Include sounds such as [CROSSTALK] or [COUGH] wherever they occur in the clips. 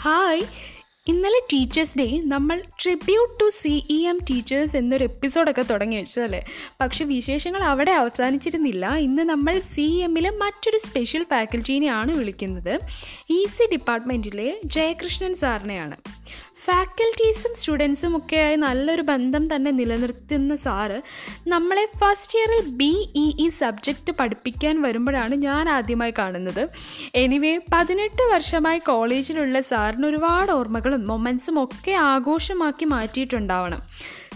Hi. ഇന്നലെ teachers day നമ്മൾ tribute to C E M teachers എന്നൊരു എപ്പിസോഡൊക്കെ തുടങ്ങി വെച്ചു അല്ലേ പക്ഷെ വിശേഷങ്ങൾ അവിടെ അവസാനിച്ചിരുന്നില്ല. ഇന്ന് നമ്മൾ സി എമ്മിലെ മറ്റൊരു സ്പെഷ്യൽ ഫാക്കൽറ്റീനെയാണ് വിളിക്കുന്നത്. ഇ സി ഡിപ്പാർട്ട്മെന്റിലെ ജയകൃഷ്ണൻ സാറിനെയാണ്. ഫാക്കൽറ്റീസും സ്റ്റുഡൻസും ഒക്കെയായി നല്ലൊരു ബന്ധം തന്നെ നിലനിർത്തുന്ന സാറ് നമ്മളെ ഫസ്റ്റ് ഇയറിൽ ബി ഇ ഇ സബ്ജക്റ്റ് പഠിപ്പിക്കാൻ വരുമ്പോഴാണ് ഞാൻ ആദ്യമായി കാണുന്നത്. എനിവേ പതിനെട്ട് വർഷമായി കോളേജിലുള്ള സാറിന് ഒരുപാട് ഓർമ്മകളും മൊമെൻസും ഒക്കെ ആഘോഷമാക്കി മാറ്റിയിട്ടുണ്ടാവണം.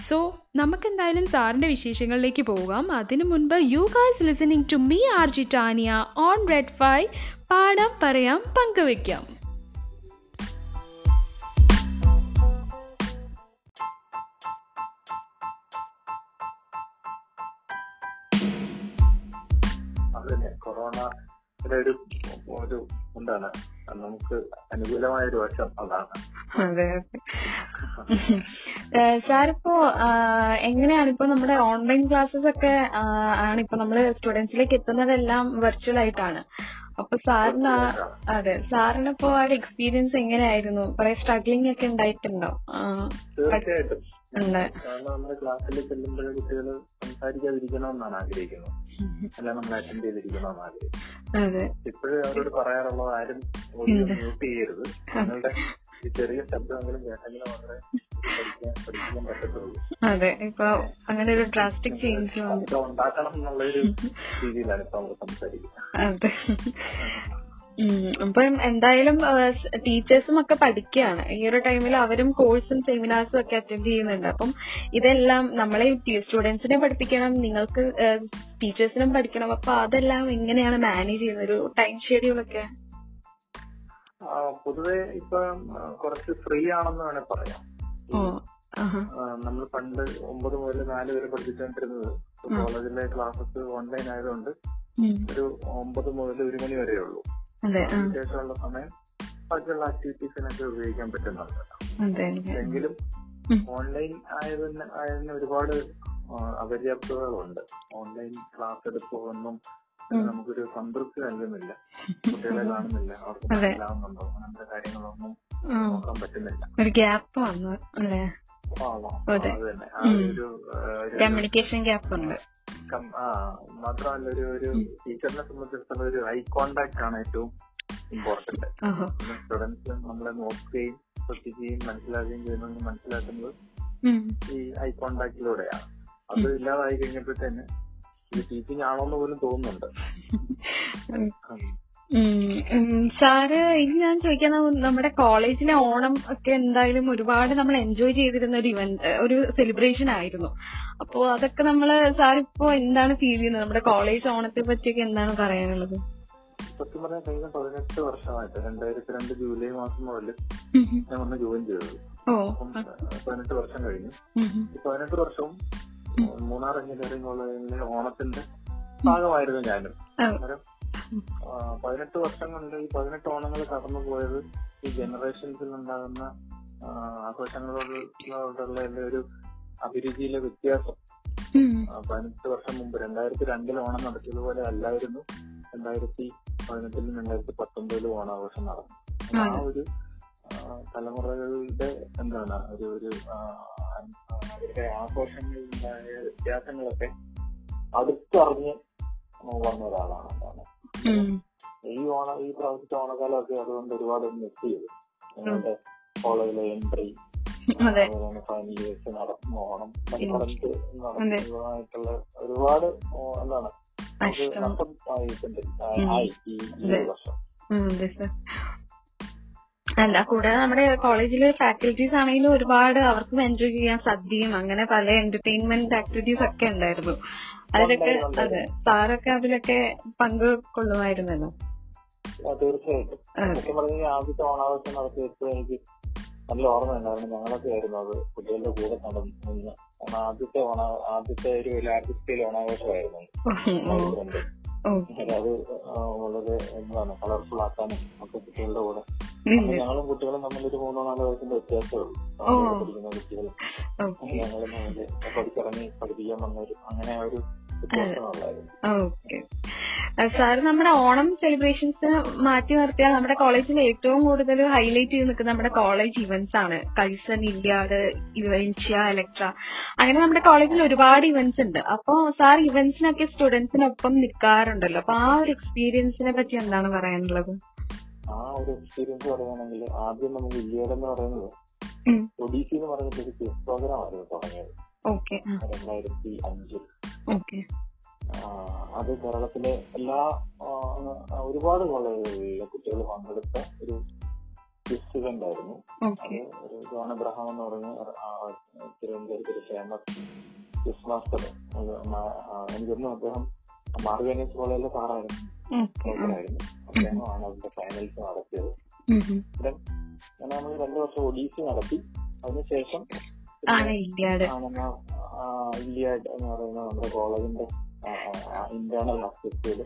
സോ നമുക്കെന്തായാലും സാറിന്റെ വിശേഷങ്ങളിലേക്ക് പോകാം. അതിനു മുൻപ് you guys listening to me R J Tania on red phi പാടാം പറയാം പങ്കുവയ്ക്കാം. കൊറോണയുടെ ഒരു ഒരു എന്താണ് നമുക്ക് അനുകൂലമായ ഒരു വശം അതാണ്. അതെ സാർ ഇപ്പോ എങ്ങനെയാണ് ഇപ്പൊ നമ്മുടെ ഓൺലൈൻ ക്ലാസ്സസ് ഒക്കെ ആണ് ഇപ്പൊ നമ്മൾ സ്റ്റുഡൻസിലേക്ക് എത്തുന്നതെല്ലാം വെർച്വൽ ആയിട്ടാണ് അപ്പൊ സാറിന് അതെ സാറിന് ഇപ്പോ ആ ഒരു എക്സ്പീരിയൻസ് എങ്ങനെയായിരുന്നു? കുറെ സ്ട്രഗ്ലിംഗ് ഒക്കെ ഉണ്ടായിട്ടുണ്ടോ? തീർച്ചയായിട്ടും. കാരണം നമ്മുടെ ക്ലാസ്സിൽ ചെല്ലുമ്പോഴേ കുട്ടികൾ സംസാരിക്കാതിരിക്കണമെന്നാണ് ആഗ്രഹിക്കുന്നത്. അല്ല നമ്മൾ അറ്റൻഡ് ചെയ്തിരിക്കണമെന്ന് ആഗ്രഹിക്കുന്നത്. അതെ ഇപ്പോഴും അവരോട് പറയാറുള്ളത് ആരും മ്യൂട്ട് ചെയ്യരുത്. നിങ്ങളുടെ ചെറിയ ശബ്ദമെങ്കിലും കേട്ടെങ്കിലും വളരെ പഠിക്കാൻ പറ്റത്തുള്ളൂ. അതെ ഇപ്പൊ അങ്ങനെ ഒരു ഡ്രാസ്റ്റിക് ചേഞ്ച് ഉണ്ടാക്കണം എന്നുള്ളൊരു രീതിയിലാണ് ഇപ്പൊ നമ്മൾ സംസാരിക്കുന്നത്. അപ്പം എന്തായാലും ടീച്ചേഴ്സും ഒക്കെ പഠിക്കുകയാണ്. ഈ ഒരു ടൈമിൽ അവരും കോഴ്സും സെമിനാർസും ഒക്കെ അറ്റൻഡ് ചെയ്യുന്നുണ്ട്. അപ്പം ഇതെല്ലാം നമ്മളെ സ്റ്റുഡൻസിനെ പഠിപ്പിക്കണം നിങ്ങൾക്ക് ടീച്ചേഴ്സിനും പഠിക്കണം. അപ്പൊ അതെല്ലാം എങ്ങനെയാണ് മാനേജ് ചെയ്യുന്നത്? ഒരു ടൈം ഷെഡ്യൂളൊക്കെ? പൊതുവെ ഇപ്പൊ കുറച്ച് ഫ്രീ ആണെന്ന് വേണേ പറയാം. നമ്മൾ പണ്ട് ഒമ്പത് മുതൽ നാല് വരെ പഠിപ്പിച്ചുകൊണ്ടിരുന്നത്. കോളേജിലെ ക്ലാസ്സസ് ഓൺലൈൻ ആയതുകൊണ്ട്. ഒരു ഒമ്പത് മുതൽ ഒരു മണി വരെ ഉള്ളൂ. ശേഷമുള്ള സമയം ബാക്കിയുള്ള ആക്ടിവിറ്റീസിനൊക്കെ ഉപയോഗിക്കാൻ പറ്റുന്നുണ്ട് എങ്കിലും ഓൺലൈൻ ആയതിന് ആയതിന് ഒരുപാട് അപര്യാപ്തതകളുണ്ട് ഓൺലൈൻ ക്ലാസ് എടുക്കുമെന്നും. നമുക്കൊരു സംതൃപ്തി നൽകുന്നില്ല [LAUGHS] കുട്ടികളെ കാണുന്നില്ല അവർക്ക്. മനസ്സിലാവുന്നുണ്ടോ അങ്ങനത്തെ കാര്യങ്ങളൊന്നും. നോക്കാൻ പറ്റുന്നില്ല ഒരു ഗ്യാപ്പ് വന്നു അല്ലേ ആണോ? അതെ. കമ്മ്യൂണിക്കേഷൻ ഗ്യാപ്പ് ഉണ്ട്. മാത്രമല്ല ഒരു ഒരു ടീച്ചറിനെ സംബന്ധിച്ചിടത്തോളം ഒരു ഐ കോണ്ടാക്ട് ആണ് ഏറ്റവും ഇമ്പോർട്ടന്റ് സ്റ്റുഡൻസ് നമ്മളെ നോക്കുകയും ശ്രദ്ധിക്കുകയും മനസ്സിലാക്കുകയും ചെയ്യുന്നത് മനസ്സിലാക്കുന്നത് ഈ ഐ കോണ്ടാക്ടിലൂടെയാണ് അത് ഇല്ലാതായി കഴിഞ്ഞപ്പോഴത്തേന് ഇത് ടീച്ചിങ് ആണോന്ന് പോലും തോന്നുന്നുണ്ട്. സാറ് ഇനി ഞാൻ ചോദിക്കാൻ നമ്മുടെ കോളേജിലെ ഓണം ഒക്കെ എന്തായാലും ഒരുപാട് നമ്മൾ എൻജോയ് ചെയ്തിരുന്ന ഒരു ഇവന്റ് ഒരു സെലിബ്രേഷൻ ആയിരുന്നു. അപ്പോ അതൊക്കെ നമ്മൾ സാർ ഇപ്പോ എന്താണ് ഫീൽ ചെയ്യുന്നത്? നമ്മുടെ കോളേജ് ഓണത്തെ പറ്റിയൊക്കെ എന്താണ് പറയാനുള്ളത്? സത്യം പറഞ്ഞാൽ കഴിഞ്ഞ പതിനെട്ട് വർഷമായിട്ട് രണ്ടായിരത്തി രണ്ട് ജൂലൈ മാസം മുതൽ ഞാൻ വന്ന് ജോയിൻ ചെയ്തത്. പതിനെട്ട് വർഷം കഴിഞ്ഞു. പതിനെട്ട് വർഷവും മൂന്നാർ എഞ്ചിനീയറിംഗ് കോളേജിലെ ഓണത്തിന്റെ ഭാഗമായിരുന്നു ഞാനും. പതിനെട്ട് വർഷം കൊണ്ട് ഈ പതിനെട്ട് ഓണങ്ങൾ കടന്നു പോയത് ഈ ജനറേഷൻസിൽ ഉണ്ടാകുന്ന ആഘോഷങ്ങളോടുള്ള എന്റെ ഒരു അഭിരുചിയിലെ വ്യത്യാസം. പതിനെട്ട് വർഷം മുമ്പ് രണ്ടായിരത്തി രണ്ടിൽ ഓണം നടത്തിയതുപോലെ അല്ലായിരുന്നു. രണ്ടായിരത്തി പതിനെട്ടിലും രണ്ടായിരത്തി പത്തൊമ്പതിലും ഓണാഘോഷം നടന്നു. ആ ഒരു തലമുറകളുടെ എന്താണ് ഒരു ഒരു അവരുടെ ആഘോഷങ്ങളിലുണ്ടായ വ്യത്യാസങ്ങളൊക്കെ അടുത്തറിഞ്ഞ് വന്ന ഒരാളാണ് എന്താണ്. ഈ ഓണ ഈ പ്രാവശ്യത്തെ ഓണക്കാലമൊക്കെ അതുകൊണ്ട് ഒരുപാട് മിസ് ചെയ്തു. ഞങ്ങളുടെ കോളേജിലെ എൻട്രി ഫൈനൽ ഇയേഴ്സ് നടത്തുന്ന ഓണം മലപ്പുറത്ത് നടത്തുന്നതായിട്ടുള്ള ഒരുപാട് എന്താണ് നമുക്ക് നഷ്ടം. നഷ്ടം ആയിട്ടുണ്ട്. ആ, ആയി ഈ വർഷം. അല്ല കൂടാതെ നമ്മുടെ കോളേജിലെ ഫാക്കൽറ്റീസ് ആണെങ്കിലും ഒരുപാട് അവർക്കും എൻജോയ് ചെയ്യാൻ സദ്യയും അങ്ങനെ പല എന്റർടൈൻമെന്റ് ആക്ടിവിറ്റീസ് ഒക്കെ ഉണ്ടായിരുന്നു. അതിലൊക്കെ അതെ. സാറൊക്കെ അതിലൊക്കെ പങ്കുകൊള്ളുമായിരുന്നല്ലോ കൊള്ളുമായിരുന്നല്ലോ? തീർച്ചയായിട്ടും. സത്യം പറഞ്ഞാൽ ആദ്യത്തെ ഓണാഘോഷം നടത്തിയപ്പോൾ എനിക്ക് നല്ല ഓർമ്മയുണ്ടായിരുന്നു. ഞങ്ങളൊക്കെ ആയിരുന്നു അത് കുട്ടികളുടെ കൂടെ നടന്നു. ആദ്യത്തെ ഓണ ആദ്യത്തെ ഒരു ലാർജ് സ്കെയിൽ ഓണാഘോഷമായിരുന്നു. അത് വളരെ എന്താണ് കളർഫുൾ ആക്കാനും ഒക്കെ കുട്ടികളുടെ കൂടെ. ഞങ്ങളും കുട്ടികളും തമ്മിൽ ഒരു മൂന്നോ നാലോ വയസ്സിന്റെ വ്യത്യാസമുള്ളൂ പഠിക്കുന്ന കുട്ടികൾ ഞങ്ങൾ പഠിച്ചിറങ്ങി പഠിപ്പിക്കാൻ വന്ന ഒരു അങ്ങനെ ഒരു ഓക്കെ. സാർ നമ്മുടെ ഓണം സെലിബ്രേഷൻസ് മാറ്റി നിർത്തിയാൽ നമ്മുടെ കോളേജിൽ ഏറ്റവും കൂടുതൽ ഹൈലൈറ്റ് ചെയ്ത് നിൽക്കുന്ന നമ്മുടെ കോളേജ് ഇവന്റ്സ് ആണ്. കൈസൺ ഇല്ലാട് ഇവൻഷ്യ എലക്ട്ര. അങ്ങനെ നമ്മുടെ കോളേജിൽ ഒരുപാട് ഇവന്റ്സ് ഉണ്ട്. അപ്പോ സാർ ഇവന്റ്സിനൊക്കെ സ്റ്റുഡൻസിനൊപ്പം നിൽക്കാറുണ്ടല്ലോ. അപ്പൊ ആ ഒരു എക്സ്പീരിയൻസിനെ പറ്റി എന്താണ് പറയാനുള്ളത്? ആ ഒരു എക്സ്പീരിയൻസ് പറയുകയാണെങ്കിൽ ആദ്യം നമുക്ക് ഇല്ലിയുടെ എന്ന് പറയുന്നത്. ഒഡീസി എന്ന് പറയുന്ന ഒരു പ്രോഗ്രാം ആയിരുന്നു തുടങ്ങിയത്. രണ്ടായിരത്തി അഞ്ചിൽ ഓക്കെ. ആ, അത് കേരളത്തിലെ എല്ലാ ഒരുപാട് കോളേജുകളിലെ കുട്ടികൾ പങ്കെടുത്ത ഒരു ക്വിസ് ഇവന്റ് ആയിരുന്നു ഒരു ജോൺ അബ്രഹാം എന്ന് പറഞ്ഞ തിരുവനന്തപുരത്ത് ഒരു ഫേമസ് ക്വിസ് മാസ്റ്റർ എനിക്കൊന്നും അദ്ദേഹം മാർഗനീസ് കോളേജിലെ സാറായിരുന്നു. അദ്ദേഹമാണ് അതിന്റെ ഫൈനൽസ് നടത്തിയത്. ഞാൻ നമ്മൾ രണ്ടു വർഷം ഒഡീസി നടത്തി. അതിനുശേഷം ഇല്ലിയാഡ് എന്ന് പറയുന്ന നമ്മുടെ കോളേജിന്റെ ഇന്റേണൽ ആസ്പെക്ടിൽ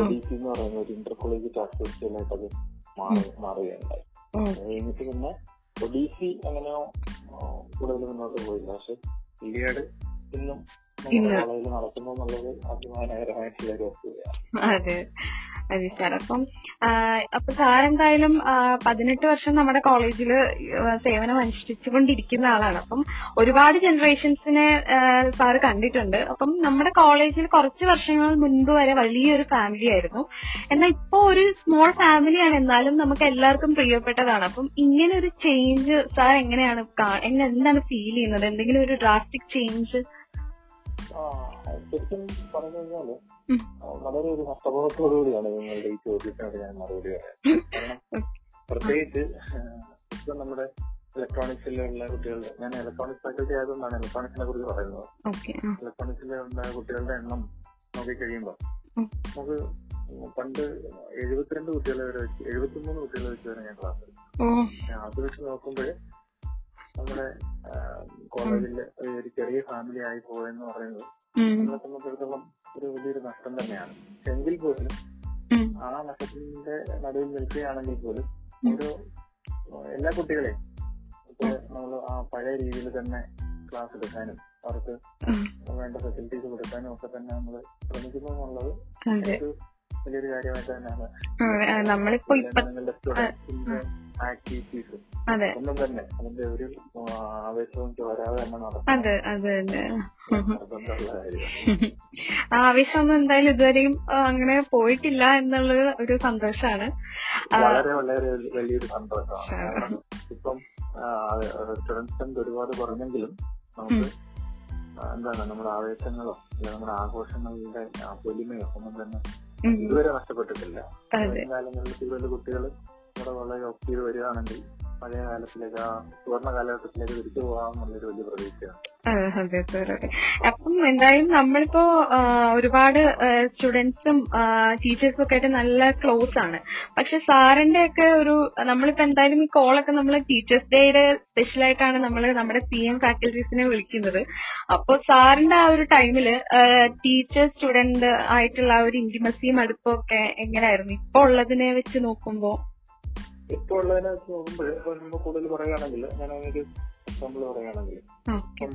ഒഡീസി എന്ന് പറയുന്ന ഒരു ഇന്റർ കോളേജ് ആസ്പെക്ടിലായിട്ട് അത് മാറി മാറുകയുണ്ടായി. കഴിഞ്ഞിട്ട് പിന്നെ ഒഡീസി അങ്ങനെയോ കൂടുതൽ മുന്നോട്ട് പോയില്ല. പക്ഷെ ഇല്ലിയാഡ് ഇന്നും. കോളേജിൽ നടക്കുന്നു എന്നുള്ളത് അഭിമാനകരമായിട്ടുള്ള ഒരു വസ്തുതയാണ് സാർ അപ്പം അപ്പൊ സാർ എന്തായാലും പതിനെട്ട് വർഷം നമ്മുടെ കോളേജിൽ സേവനം അനുഷ്ഠിച്ചുകൊണ്ടിരിക്കുന്ന ആളാണ്. അപ്പം ഒരുപാട് ജനറേഷൻസിനെ സാർ കണ്ടിട്ടുണ്ട്. അപ്പം നമ്മുടെ കോളേജിൽ കുറച്ച് വർഷങ്ങൾ മുൻപ് വരെ വലിയൊരു ഫാമിലി ആയിരുന്നു. എന്നാൽ ഇപ്പോ ഒരു സ്മോൾ ഫാമിലിയാണ് എന്നാലും നമുക്ക് എല്ലാവർക്കും പ്രിയപ്പെട്ടതാണ്. അപ്പം ഇങ്ങനെ ഒരു ചേഞ്ച് സാർ എങ്ങനെയാണ് എന്താണ് ഫീൽ ചെയ്യുന്നത്? എന്തെങ്കിലും ഒരു ഡ്രാസ്റ്റിക് ചേഞ്ച് ശരിക്കും പറഞ്ഞു കഴിഞ്ഞാൽ വളരെ ഒരു ഹസ്തബോധത്തോടുകൂടിയാണ് നിങ്ങളുടെ ഈ ചോദ്യത്തിനോട് ഞാൻ മറുപടി പറയാം കാരണം പ്രത്യേകിച്ച് ഇപ്പൊ നമ്മുടെ ഇലക്ട്രോണിക്സിലുള്ള കുട്ടികളുടെ ഞാൻ ഇലക്ട്രോണിക്സ് ഫാക്കൽറ്റി ആയതുകൊണ്ടാണ് ഇലക്ട്രോണിക്സിനെ കുറിച്ച് പറയുന്നത്. ഇലക്ട്രോണിക്സിലുള്ള കുട്ടികളുടെ എണ്ണം നോക്കി കഴിയുമ്പോൾ നമുക്ക് പണ്ട് എഴുപത്തിരണ്ട് കുട്ടികളെ വരെ വെച്ച് എഴുപത്തിമൂന്ന് കുട്ടികളെ വെച്ച് വരെ ഞാൻ ക്ലാസ് അത് വെച്ച് നോക്കുമ്പോഴേ നമ്മുടെ കോളേജിലെ ഒരു ചെറിയ ഫാമിലി ആയി പോയെന്ന് പറയുന്നത് നമ്മളെ സംബന്ധിച്ചിടത്തോളം ഒരു വലിയൊരു നഷ്ടം തന്നെയാണ്. എങ്കിൽ പോലും ആ നഷ്ടത്തിന്റെ നടുവിൽ നിൽക്കുകയാണെങ്കിൽ പോലും ഒരു എല്ലാ കുട്ടികളെയും ഇപ്പൊ നമ്മൾ ആ പഴയ രീതിയിൽ തന്നെ ക്ലാസ് എടുക്കാനും അവർക്ക് വേണ്ട ഫെസിലിറ്റീസ് കൊടുക്കാനും ഒക്കെ തന്നെ നമ്മൾ ശ്രമിക്കുന്നു എന്നുള്ളത് വലിയൊരു കാര്യമായിട്ട് തന്നെയാണ്. നമ്മളിപ്പോ ആക്ടിവിറ്റീസ്. അതെ. ഒന്നും തന്നെ. അതിന്റെ ഒരു ആ, ആവേശവും ചോരാതെ തന്നെ നടത്തും അതെ അതെ അതെ. ആ ആവേശമൊന്നും എന്തായാലും ഇതുവരെയും അങ്ങനെ പോയിട്ടില്ല എന്നുള്ളത് ഒരു സന്തോഷാണ്. വളരെ വളരെ വലിയൊരു സന്തോഷമാണ്. ഇപ്പം സ്റ്റുഡൻസ് ഒരുപാട് കുറഞ്ഞെങ്കിലും നമുക്ക് എന്താണ് നമ്മുടെ ആവേശങ്ങളോ നമ്മുടെ ആഘോഷങ്ങളുടെ പൊലിമയോ ഒന്നും തന്നെ ഇതുവരെ നഷ്ടപ്പെട്ടിട്ടില്ല. കാലങ്ങളിൽ കുട്ടികൾ നമ്മുടെ വളരെ ഒപ്പ് ചെയ്ത് വരികയാണെങ്കിൽ പഴയ കാലത്തിലേക്ക് ആ സുവർണ കാലഘട്ടത്തിലേക്ക് തിരിച്ചു പോകാമെന്നുള്ളൊരു വലിയ പ്രതീക്ഷയാണ്. അതെ അപ്പം എന്തായാലും നമ്മളിപ്പോ ഒരുപാട് സ്റ്റുഡൻസും ടീച്ചേഴ്സും ഒക്കെ ആയിട്ട് നല്ല ക്ലോസ് ആണ്. പക്ഷെ സാറിന്റെ ഒക്കെ ഒരു നമ്മളിപ്പോ എന്തായാലും ഈ കോളൊക്കെ നമ്മൾ ടീച്ചേഴ്സ് ഡേയുടെ സ്പെഷ്യൽ ആയിട്ടാണ് നമ്മൾ നമ്മുടെ സി എം ഫാക്കൽറ്റീസിനെ വിളിക്കുന്നത്. അപ്പോ സാറിന്റെ ആ ഒരു ടൈമിൽ ടീച്ചർ സ്റ്റുഡന്റ് ആയിട്ടുള്ള ആ ഒരു ഇന്റിമസിയും അടുപ്പമൊക്കെ എങ്ങനെയായിരുന്നു? ഇപ്പൊ ഉള്ളതിനെ വെച്ച് നോക്കുമ്പോ ഇപ്പോൾ ഉള്ളതിനെ വെച്ച് നോക്കുമ്പോൾ ഇപ്പൊ നമ്മൾ കൂടുതൽ പറയുകയാണെങ്കിൽ ഞാൻ ഒരു എക്സാമ്പിൾ പറയുകയാണെങ്കിൽ ഇപ്പം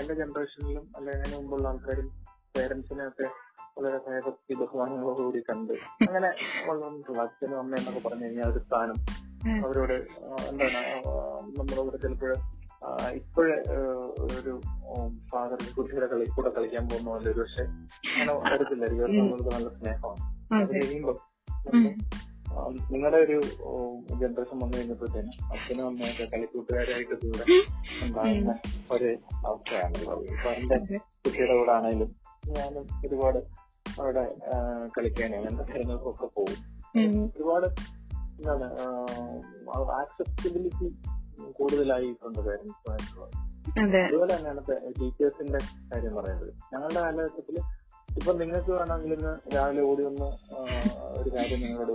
എന്റെ ജനറേഷനിലും അല്ലെങ്കിൽ അതിന് മുമ്പുള്ള ആൾക്കാരും പേരൻസിനെ ഒക്കെ വളരെ ഭയഭക്തി ബഹുമാനങ്ങളോടുകൂടി കണ്ട് അങ്ങനെ വളർന്നിട്ടുള്ള അച്ഛനും അമ്മയും എന്നൊക്കെ പറഞ്ഞു കഴിഞ്ഞാൽ ഒരു സ്ഥാനം അവരോട് എന്താണ് നമ്മുടെ കൂടെ ചിലപ്പോൾ ഇപ്പോഴേ ഒരു ഫാദർ കുട്ടിയുടെ കളി കൂടെ കളിക്കാൻ പോകുന്ന പോലെ ഒരു പക്ഷെ അങ്ങനെ വരത്തില്ലായിരിക്കും. അവർക്ക് നല്ല സ്നേഹമാണ്. അത്. കഴിയുമ്പോൾ. നിങ്ങളുടെ ഒരു ജനറേഷൻ വന്നു കഴിഞ്ഞപ്പോഴത്തേനും അച്ഛനും അമ്മയൊക്കെ കളിക്കൂട്ടുകാരായിട്ട് കൂടെ ഉണ്ടാകുന്ന ഒരു അവസ്ഥയാണല്ലോ ഇപ്പൊ എന്റെ. കുട്ടിയുടെ കൂടെ ആണെങ്കിലും ഞാനും ഒരുപാട് അവിടെ കളിക്കാനും എന്റെ കാര്യങ്ങൾക്കൊക്കെ പോകും. ഒരുപാട് എന്താണ് ആക്സസിബിലിറ്റി കൂടുതലായിട്ടുണ്ട് അതെ. അതുപോലെ തന്നെയാണ് ടീച്ചേഴ്സിന്റെ കാര്യം പറയുന്നത്. ഞങ്ങളുടെ കാലഘട്ടത്തിൽ ഇപ്പൊ നിങ്ങൾക്ക് വേണമെങ്കിൽ ഇന്ന് രാവിലെ ഓടി ഒന്ന് ഒരു കാര്യം നിങ്ങളോട്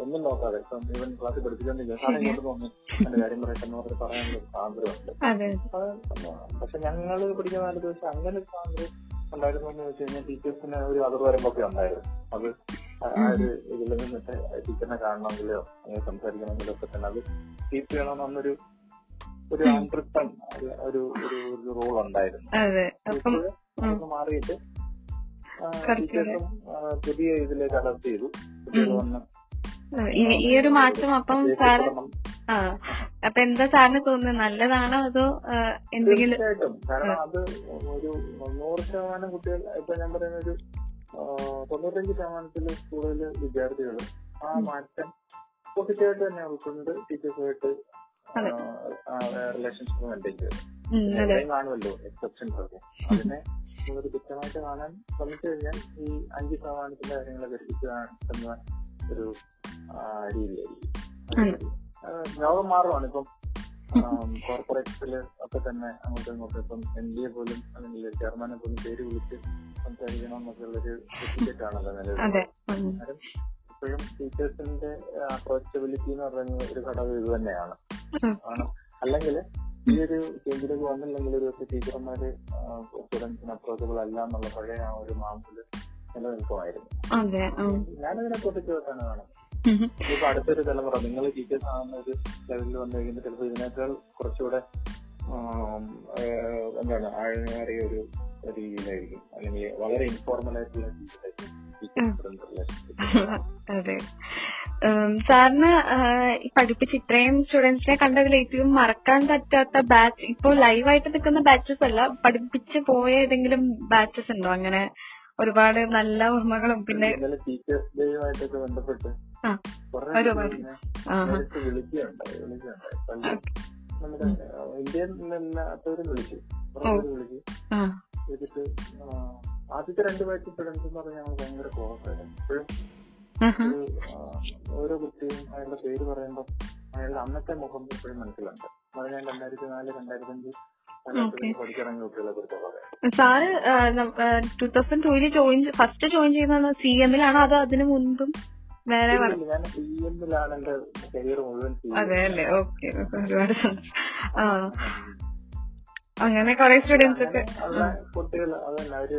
ഒന്നും നോക്കാതെ ഇപ്പം ഈവൻ ക്ലാസ്സിൽ പഠിപ്പിച്ചോണ്ടിരിക്കുക സാറേ ഇങ്ങോട്ട് എന്റെ കാര്യം പറയട്ടെ എന്ന് പറഞ്ഞ് പറയാനുള്ള അത് പക്ഷെ ഞങ്ങൾ പഠിക്കുന്ന കാലത്ത് വെച്ച് അങ്ങനെ ഒരു സ്വാതന്ത്ര്യം ഉണ്ടായിരുന്നു എന്ന് വെച്ച് കഴിഞ്ഞാൽ ടീച്ചേഴ്സിന് ഒരു അതിർവരമ്പൊക്കെ ഉണ്ടായിരുന്നു. അത് ആ- ഒരു ഇതിൽ നിന്നിട്ട് ടീച്ചറിനെ കാണണമെങ്കിലോ സംസാരിക്കണമെങ്കിലോ ഒക്കെ തന്നെ അത് കീപ്പ് ചെയ്യണമെന്നൊരു ഒരു അൺറിട്ടൺ ഒരു ഒരു റോൾ ഉണ്ടായിരുന്നു. മാറിയിട്ട് പുതിയ ഇതിലേക്ക് അഡപ്റ്റ് ചെയ്തു. ഈ- ഒരു മാറ്റം അപ്പം സാറ് ആ അപ്പൊ എന്താ സാറിന് തോന്നുന്നത്? നല്ലതാണോ അതോ എന്തെങ്കിലും കാരണം അത് ഒരു നൂറ് ശതമാനം കുട്ടികൾ ഇപ്പൊ ഞാൻ പറയുന്ന ഒരു തൊണ്ണൂറ്റഞ്ച് ശതമാനത്തിൽ കൂടുതൽ വിദ്യാർത്ഥികൾ ആ മാറ്റം പോസിറ്റീവായിട്ട് തന്നെ ഉൾക്കൊണ്ട് ടീച്ചേഴ്സുമായിട്ട്. റിലേഷൻഷിപ്പ് മെയിന്റെയിൻ ചെയ്തു. കാണുമല്ലോ എക്സെപ്ഷൻസ് ഒക്കെ. അതിനെ നമ്മളൊരു കൃത്യമായിട്ട് കാണാൻ ശ്രമിച്ചു കഴിഞ്ഞാൽ ഈ അഞ്ച് ശതമാനത്തിന്റെ കാര്യങ്ങളെ ഘടിപ്പിച്ച് എന്ന ഒരു രീതിയായിരിക്കും. ലോകം മാറുവാണ് ഇപ്പം കോർപ്പറേറ്റ്സിൽ ഒക്കെ തന്നെ അങ്ങോട്ടും ഇങ്ങോട്ടും ഇപ്പം എം ഡി എ പോലും അല്ലെങ്കിൽ ചെയർമാനെ പോലും പേര് വിളിച്ച് സംസാരിക്കണം എന്നൊക്കെയുള്ളൊരു സർട്ടിഫിക്കറ്റ് ആണല്ലോ നിലവിൽ ഇപ്പോഴും ടീച്ചേഴ്സിന്റെ അപ്രോച്ചബിലിറ്റി എന്ന് പറയുന്ന ഒരു ഘടകം ഇത് തന്നെയാണ്. അല്ലെങ്കിൽ ഈ ഒരു ചേഞ്ചിലേക്ക് വന്നില്ലെങ്കിൽ ഒരു പക്ഷേ ടീച്ചർമാര് സ്റ്റുഡൻസിന് അപ്രോച്ചബിൾ അല്ല എന്നുള്ള പഴയ ആ ഒരു മാമ്പിൽ നിലനിൽക്കുമായിരുന്നു. ഞാനതിനെ പൊട്ടിച്ചോട്ടാണ് കാണുന്നത്. ഇപ്പൊ അടുത്തൊരു തലമുറ നിങ്ങൾ ടീച്ചേഴ്സ് ആവുന്ന ഒരു ലെവലിൽ വന്നു കഴിയുമ്പോൾ ചിലപ്പോൾ ഇതിനേക്കാൾ കുറച്ചുകൂടെ എന്താണ് ആഴമേറിയ ഒരു രീതിയിലായിരിക്കും. അല്ലെങ്കിൽ വളരെ ഇൻഫോർമൽ ആയിട്ടുള്ള രീതിയിലായിരിക്കും സാറിന് പഠിപ്പിച്ച് ഇത്രയും സ്റ്റുഡൻസിനെ കണ്ടതിൽ ഏറ്റവും മറക്കാൻ പറ്റാത്ത ബാച്ച് ഇപ്പോൾ ലൈവായിട്ട് നിൽക്കുന്ന ബാച്ചസ് അല്ല പഠിപ്പിച്ച് പോയ ഏതെങ്കിലും ബാച്ചസ് ഉണ്ടോ? അങ്ങനെ ഒരുപാട് നല്ല ഓർമ്മകളും പിന്നെ ടീച്ചേഴ്സ് ഡേയുമായിട്ടൊക്കെ ബന്ധപ്പെട്ട് ഒരുപാട്. വിളിച്ചു. വിളിച്ചു. ആദ്യത്തെ രണ്ട് ബാച്ച് സ്റ്റുഡൻസ് എന്ന് പറഞ്ഞാൽ ഞങ്ങൾ ഭയങ്കര ക്ലോസ് ആയിരുന്നു. ഇപ്പോഴും ഓരോ കുട്ടിയും അയാളുടെ പേര് പറയുമ്പോൾ അയാളുടെ അന്നത്തെ മുഖം ഇപ്പോഴും മനസ്സിലുണ്ട്. അത് ഞാൻ രണ്ടായിരത്തി നാല് രണ്ടായിരത്തി അഞ്ച് സാറ് ടൂ തൗസൻഡ് ടൂവിൽ ജോയിൻ ഫസ്റ്റ് ജോയിൻ ചെയ്യുന്ന സി എമ്മിലാണോ അതോ അതിനു മുൻപും വേറെ അതെ അല്ലേ? ഓക്കെ ഒരുപാട് അങ്ങനെ കുറെ സ്റ്റുഡൻസ് ഒക്കെ കുട്ടികൾ അതല്ല അവർ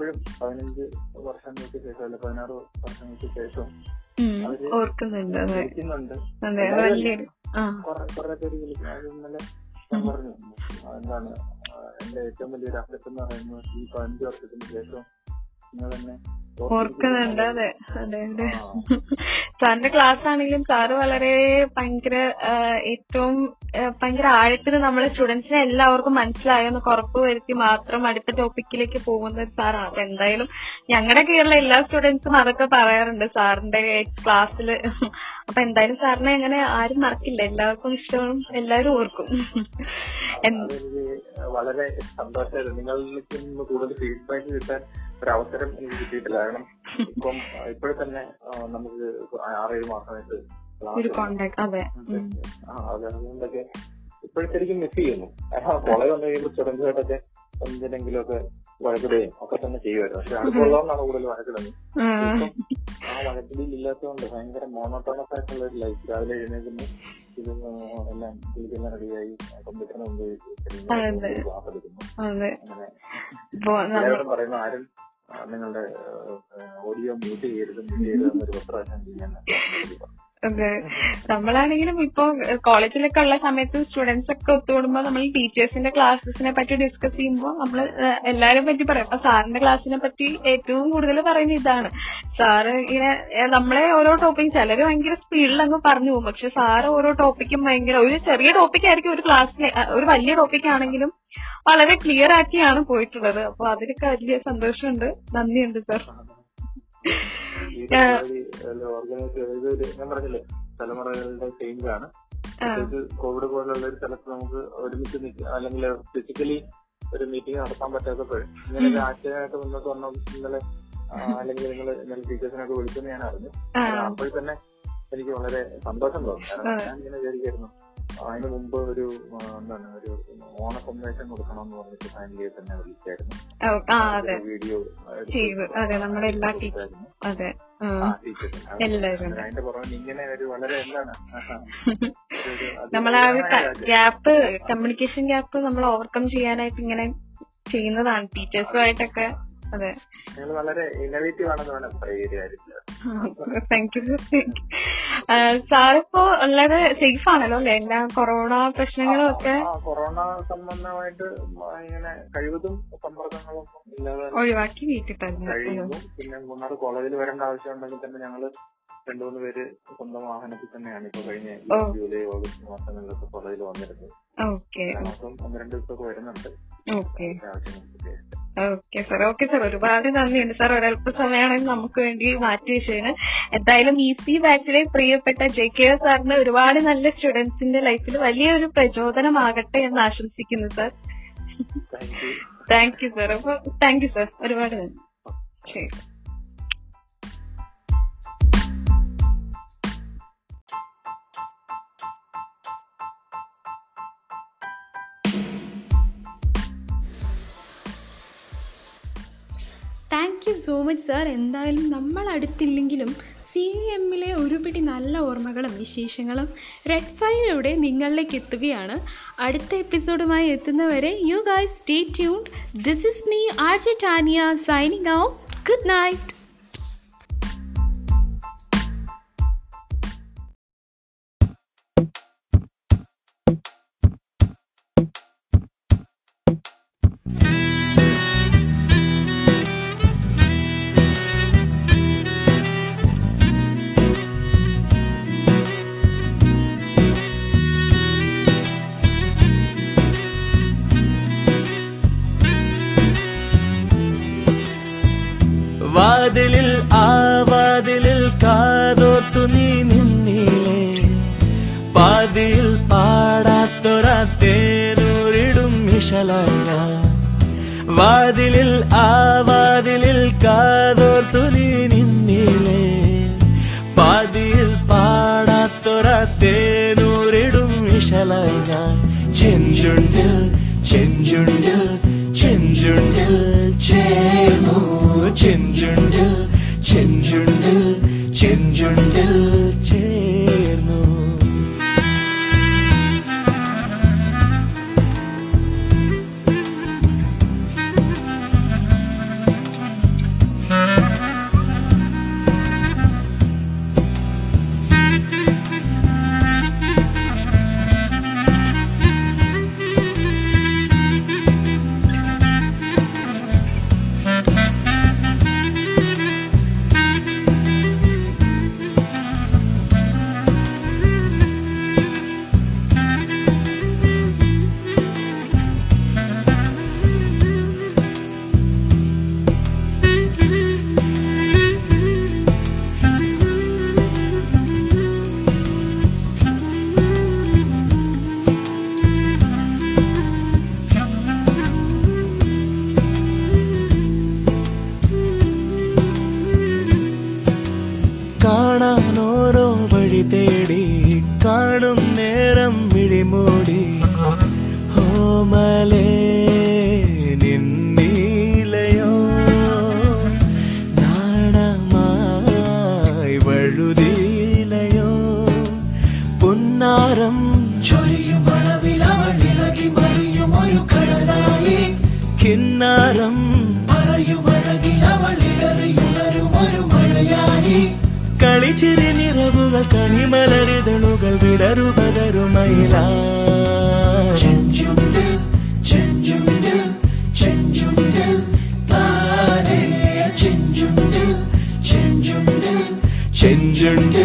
ഇപ്പോഴും പതിനഞ്ച് വർഷങ്ങൾക്ക് ശേഷം അല്ല പതിനാറ് വർഷങ്ങൾക്ക് ശേഷം ഓർക്കുന്നുണ്ട് കുറെ പേര് അത് ഇന്നലെ ഞാൻ പറഞ്ഞു. എന്താണ് എന്റെ ഏറ്റവും വലിയൊരു അഭ്യർത്ഥന എന്ന് പറയുന്നത് ഈ പതിനഞ്ച് വർഷത്തിന് ശേഷം നിങ്ങൾ തന്നെ ഓർക്കുന്നുണ്ട് അതെ അതെ അതെ. സാറിന്റെ ക്ലാസ് ആണെങ്കിലും സാറ് വളരെ ഭയങ്കര ഏറ്റവും ഭയങ്കര ആഴത്തിൽ നമ്മുടെ സ്റ്റുഡൻസിനെ എല്ലാവർക്കും മനസ്സിലായെന്ന് കുറപ്പ് വരുത്തി മാത്രം അടുത്ത ടോപ്പിക്കിലേക്ക് പോകുന്ന ഒരു സാറാണ്. അപ്പൊ എന്തായാലും ഞങ്ങളുടെ കീഴിലുള്ള എല്ലാ സ്റ്റുഡൻസും അതൊക്കെ പറയാറുണ്ട് സാറിന്റെ ക്ലാസ്സിൽ അപ്പൊ എന്തായാലും സാറിനെ അങ്ങനെ ആരും മറക്കില്ല. എല്ലാവർക്കും ഇഷ്ടവും എല്ലാവരും ഓർക്കും. വളരെ സന്തോഷമായിരുന്നു. നിങ്ങൾക്ക് കൂടുതൽ ഫീഡ്ബാക്ക് കിട്ടാൻ ഒരു അവസരം എനിക്ക് കിട്ടിയിട്ടില്ല. കാരണം ഇപ്പം ഇപ്പോഴും തന്നെ നമുക്ക് ആറേഴ് മാസമായിട്ട് അതുകൊണ്ടൊക്കെ ഇപ്പോഴത്തേക്കും മിസ് ചെയ്യുന്നു. കാരണം കോളേജ് വന്നു കഴിയുമ്പോൾ ചെറുതായിട്ടൊക്കെ എന്തിനെങ്കിലും ഒക്കെ വഴക്കിടുകയും ഒക്കെ തന്നെ ചെയ്യുമായിരുന്നു. പക്ഷെ അടുത്തുള്ളവരാണ് കൂടുതൽ വഴക്കിടുന്നത്. ആ. വഴക്കിടിയിൽ ഇല്ലാത്തതുകൊണ്ട് ഭയങ്കര മോണോട്ടോണസ് ആയിട്ടുള്ള ഒരു ലൈഫ് രാവിലെ എഴുന്നേൽക്കുന്നു ഇത് എല്ലാം കുളിക്കുന്ന റെഡിയായി കമ്പ്യൂട്ടറിന് മുമ്പ് അതെ. ക്ലാസ് എടുക്കുന്നു. അതെ. അങ്ങനെ ഇപ്പൊ നമ്മ- ആരും നിങ്ങളുടെ ഓഡിയോ മ്യൂട്ട് ചെയ്യരുത് മ്യൂട്ട് ചെയ്യരുത് എന്നൊരു പത്രം ചെയ്യാൻ അതെ. നമ്മളാണെങ്കിലും ഇപ്പൊ കോളേജിലൊക്കെ ഉള്ള സമയത്ത് സ്റ്റുഡൻസ് ഒക്കെ ഒത്തുകൂടുമ്പോ നമ്മൾ ടീച്ചേഴ്സിന്റെ ക്ലാസ്സസിനെ പറ്റി ഡിസ്കസ് ചെയ്യുമ്പോൾ നമ്മൾ എല്ലാരും പറ്റി പറയും. അപ്പൊ സാറിന്റെ ക്ലാസ്സിനെ പറ്റി ഏറ്റവും കൂടുതൽ പറയുന്ന ഇതാണ്. സാറ് ഇങ്ങനെ നമ്മളെ ഓരോ ടോപ്പിക്കും ചിലര് ഭയങ്കര സ്പീഡിൽ അങ്ങ് പറഞ്ഞു പോകും. പക്ഷെ സാറ് ഓരോ ടോപ്പിക്കും ഭയങ്കര ഒരു ചെറിയ ടോപ്പിക് ആയിരിക്കും ഒരു ക്ലാസ്സിലെ ഒരു വലിയ ടോപ്പിക് ആണെങ്കിലും വളരെ ക്ലിയർ ആക്കിയാണ് പോയിട്ടുള്ളത്. അപ്പൊ അതിലൊക്കെ വലിയ സന്തോഷമുണ്ട്. നന്ദിയുണ്ട് സാർ ഓർഗനൈസ് ഞാൻ പറഞ്ഞില്ലേ തലമുറകളുടെ ചേഞ്ച് ആണ്. കോവിഡ് പോലുള്ള ഒരു സ്ഥലത്ത് നമുക്ക് ഒരുമിച്ച് അല്ലെങ്കിൽ ഫിസിക്കലി ഒരു മീറ്റിംഗ് നടത്താൻ പറ്റാത്തപ്പോൾ ഇങ്ങനെ ഒരു ആശയമായിട്ട് മുന്നോട്ട് വന്ന. ഇന്നലെ അല്ലെങ്കിൽ നിങ്ങൾ ഇന്നലെ ടീച്ചേഴ്സിനൊക്കെ വിളിച്ചെന്ന് ഞാൻ അറിഞ്ഞു. അപ്പോൾ തന്നെ എനിക്ക് വളരെ സന്തോഷം തോന്നി. കാരണം ഞാൻ ഇങ്ങനെ വിചാരിക്കായിരുന്നു. അതിന് മുമ്പ് ഒരു എന്താണ് ഒരു ഓണ സന്ദേശം കൊടുക്കണം എന്ന് പറഞ്ഞിട്ട് ഫാമിലിയെ തന്നെ വിളിച്ചായിരുന്നു. വീഡിയോ. അതിന്റെ പുറമെ ഇങ്ങനെ ഒരു വളരെ എന്താണ് നമ്മൾ ആ ഒരു ഗ്യാപ്പ് കമ്മ്യൂണിക്കേഷൻ ഗ്യാപ്പ് നമ്മൾ ഓവർകം ചെയ്യാനായിട്ട് ഇങ്ങനെ ചെയ്യുന്നതാണ്. ടീച്ചേഴ്സുമായിട്ടൊക്കെ അതെ. നിങ്ങൾ വളരെ ഇന്നോവേറ്റീവ് ആണെന്ന് വേണം പറയുകയായിരിക്കും താങ്ക് യു സാറിപ്പോ ഉള്ളത് സേഫ് ആണല്ലോ അല്ലെ? എല്ലാ കൊറോണ പ്രശ്നങ്ങളും ഒക്കെ കൊറോണ സംബന്ധമായിട്ട് ഇങ്ങനെ കഴിവതും സമ്പർക്കങ്ങളൊന്നും ഇല്ലാതെ ഒഴിവാക്കി വീട്ടിൽ കഴിയുന്നു പിന്നെ മൂന്നാർ കോളേജിൽ വരേണ്ട ആവശ്യം ഉണ്ടെങ്കിൽ തന്നെ ഞങ്ങൾ രണ്ടു മൂന്ന് പേര് സ്വന്തം വാഹനത്തിൽ തന്നെയാണ് ഇപ്പൊ കഴിഞ്ഞ. ജൂലൈ ഓഗസ്റ്റ് മാസങ്ങളിലൊക്കെ കോളേജിൽ വന്നിരുന്നത്. ഒന്ന് രണ്ട് ദിവസമൊക്കെ വരുന്നുണ്ട്. ആവശ്യം ആവശ്യങ്ങൾക്ക് ഓക്കെ സാർ ഓക്കെ സാർ ഒരുപാട് നന്ദിയുണ്ട് സാർ ഒരല്പ സമയമാണെങ്കിൽ നമുക്ക് വേണ്ടി മാറ്റി വെച്ചതിന്. എന്തായാലും ഇ സി ബാച്ചിലെ പ്രിയപ്പെട്ട ജെ കെ സാറിന് ഒരുപാട് നല്ല സ്റ്റുഡൻസിന്റെ ലൈഫിൽ വലിയൊരു പ്രചോദനമാകട്ടെ എന്ന് ആശംസിക്കുന്നു sir thank you thank you sir അപ്പൊ താങ്ക് യു സാർ ഒരുപാട് നന്ദി. ശരി. Thank you so much sir എന്തായാലും നമ്മൾ അടുത്തില്ലെങ്കിലും സി എമ്മിലെ ഒരു പിടി നല്ല ഓർമ്മകളും വിശേഷങ്ങളും റെഡ് ഫൈലിലൂടെ നിങ്ങളിലേക്ക് എത്തുകയാണ്. അടുത്ത എപ്പിസോഡുമായി എത്തുന്നവരെ you guys stay tuned this is me R J Tania signing off good night വാതിലിൽ ആ വാതിലിൽ കാതോർത്തു നീ നിന്നിലേ പാതിയിൽ പാടാത്തൊരാ തേനൂരിടും മിഷലങ്ങ വാതിലിൽ ആ വാതിലിൽ കാതോർത്തു നീ നിന്നിലേ പാതിയിൽ പാടാത്തൊരാ തേനൂരിടും മിഷലങ്ങ ചെഞ്ചുണ്ടിൽ ചെഞ്ചുണ്ടിൽ ചെഞ്ചുണ്ടിൽ. ചെഞ്ചുണ്ടിൽ ചെഞ്ചുണ്ടിൽ ചെഞ്ചുണ്ടിൽ തേടി കാണും നേരം മിഴിമൂടി. ഓമലേ കളിച്ചിരി നിറവുകൾ കണിമലരിതളുകൾ വിടരുപതരുമയില ചെഞ്ചുണ്ട് ചെഞ്ചുണ്ട് ചെഞ്ചുണ്ട് താനേ ചെഞ്ചുണ്ട് ചെഞ്ചുണ്ട്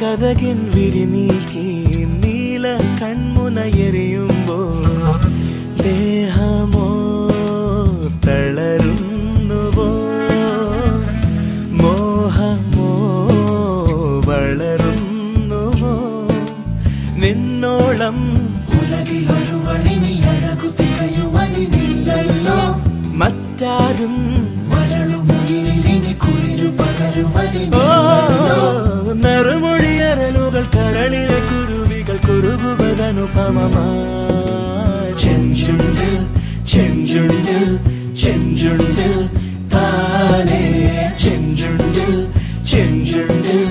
കഥകിൻ വിരിനീക്കി നീല കൺമുന എരിയുമ്പോൾ ദേഹമോ തളരുന്നുവോ? മോഹമോ വളരുന്നുവോ? നിന്നോളം ഉലകിലൊരുവളിനി അഴകു തികയുവതിനില്ലല്ലോ മറ്റാരും വരളുമുയിലിനി കുളിരു ഓ കുറുകുവതനുപമമാ ചെഞ്ചുണ്ടിൽ ചെഞ്ചുണ്ടിൽ ചെഞ്ചുണ്ടിൽ താനേ ചെഞ്ചുണ്ടിൽ ചെഞ്ചുണ്ടിൽ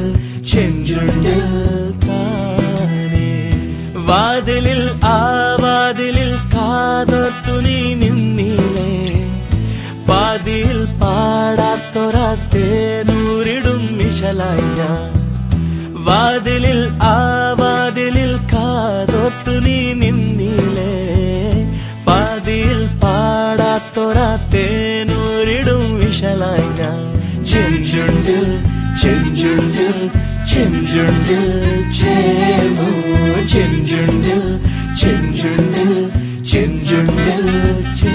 ചെഞ്ചുണ്ടിൽ താനേ. വാതിലിൽ ആ വാതിലിൽ കാതോർത്തു നീ നിന്നിലേ പാതിയിൽ പാടാത്തൊരാത്തേനൂരിടും മിശലായി ഞാൻ. വാതിലിൽ ആ പാതിയിൽ പാടാത്തൊരാത്തേനൂരിടും വിശലായി ഞാൻ ചെഞ്ചുണ്ടിൽ ചെഞ്ചുണ്ടിൽ ചെഞ്ചുണ്ടിൽ ചേർന്നു ചെഞ്ചുണ്ടിൽ ചെഞ്ചുണ്ടിൽ ചെഞ്ചുണ്ടിൽ ചേ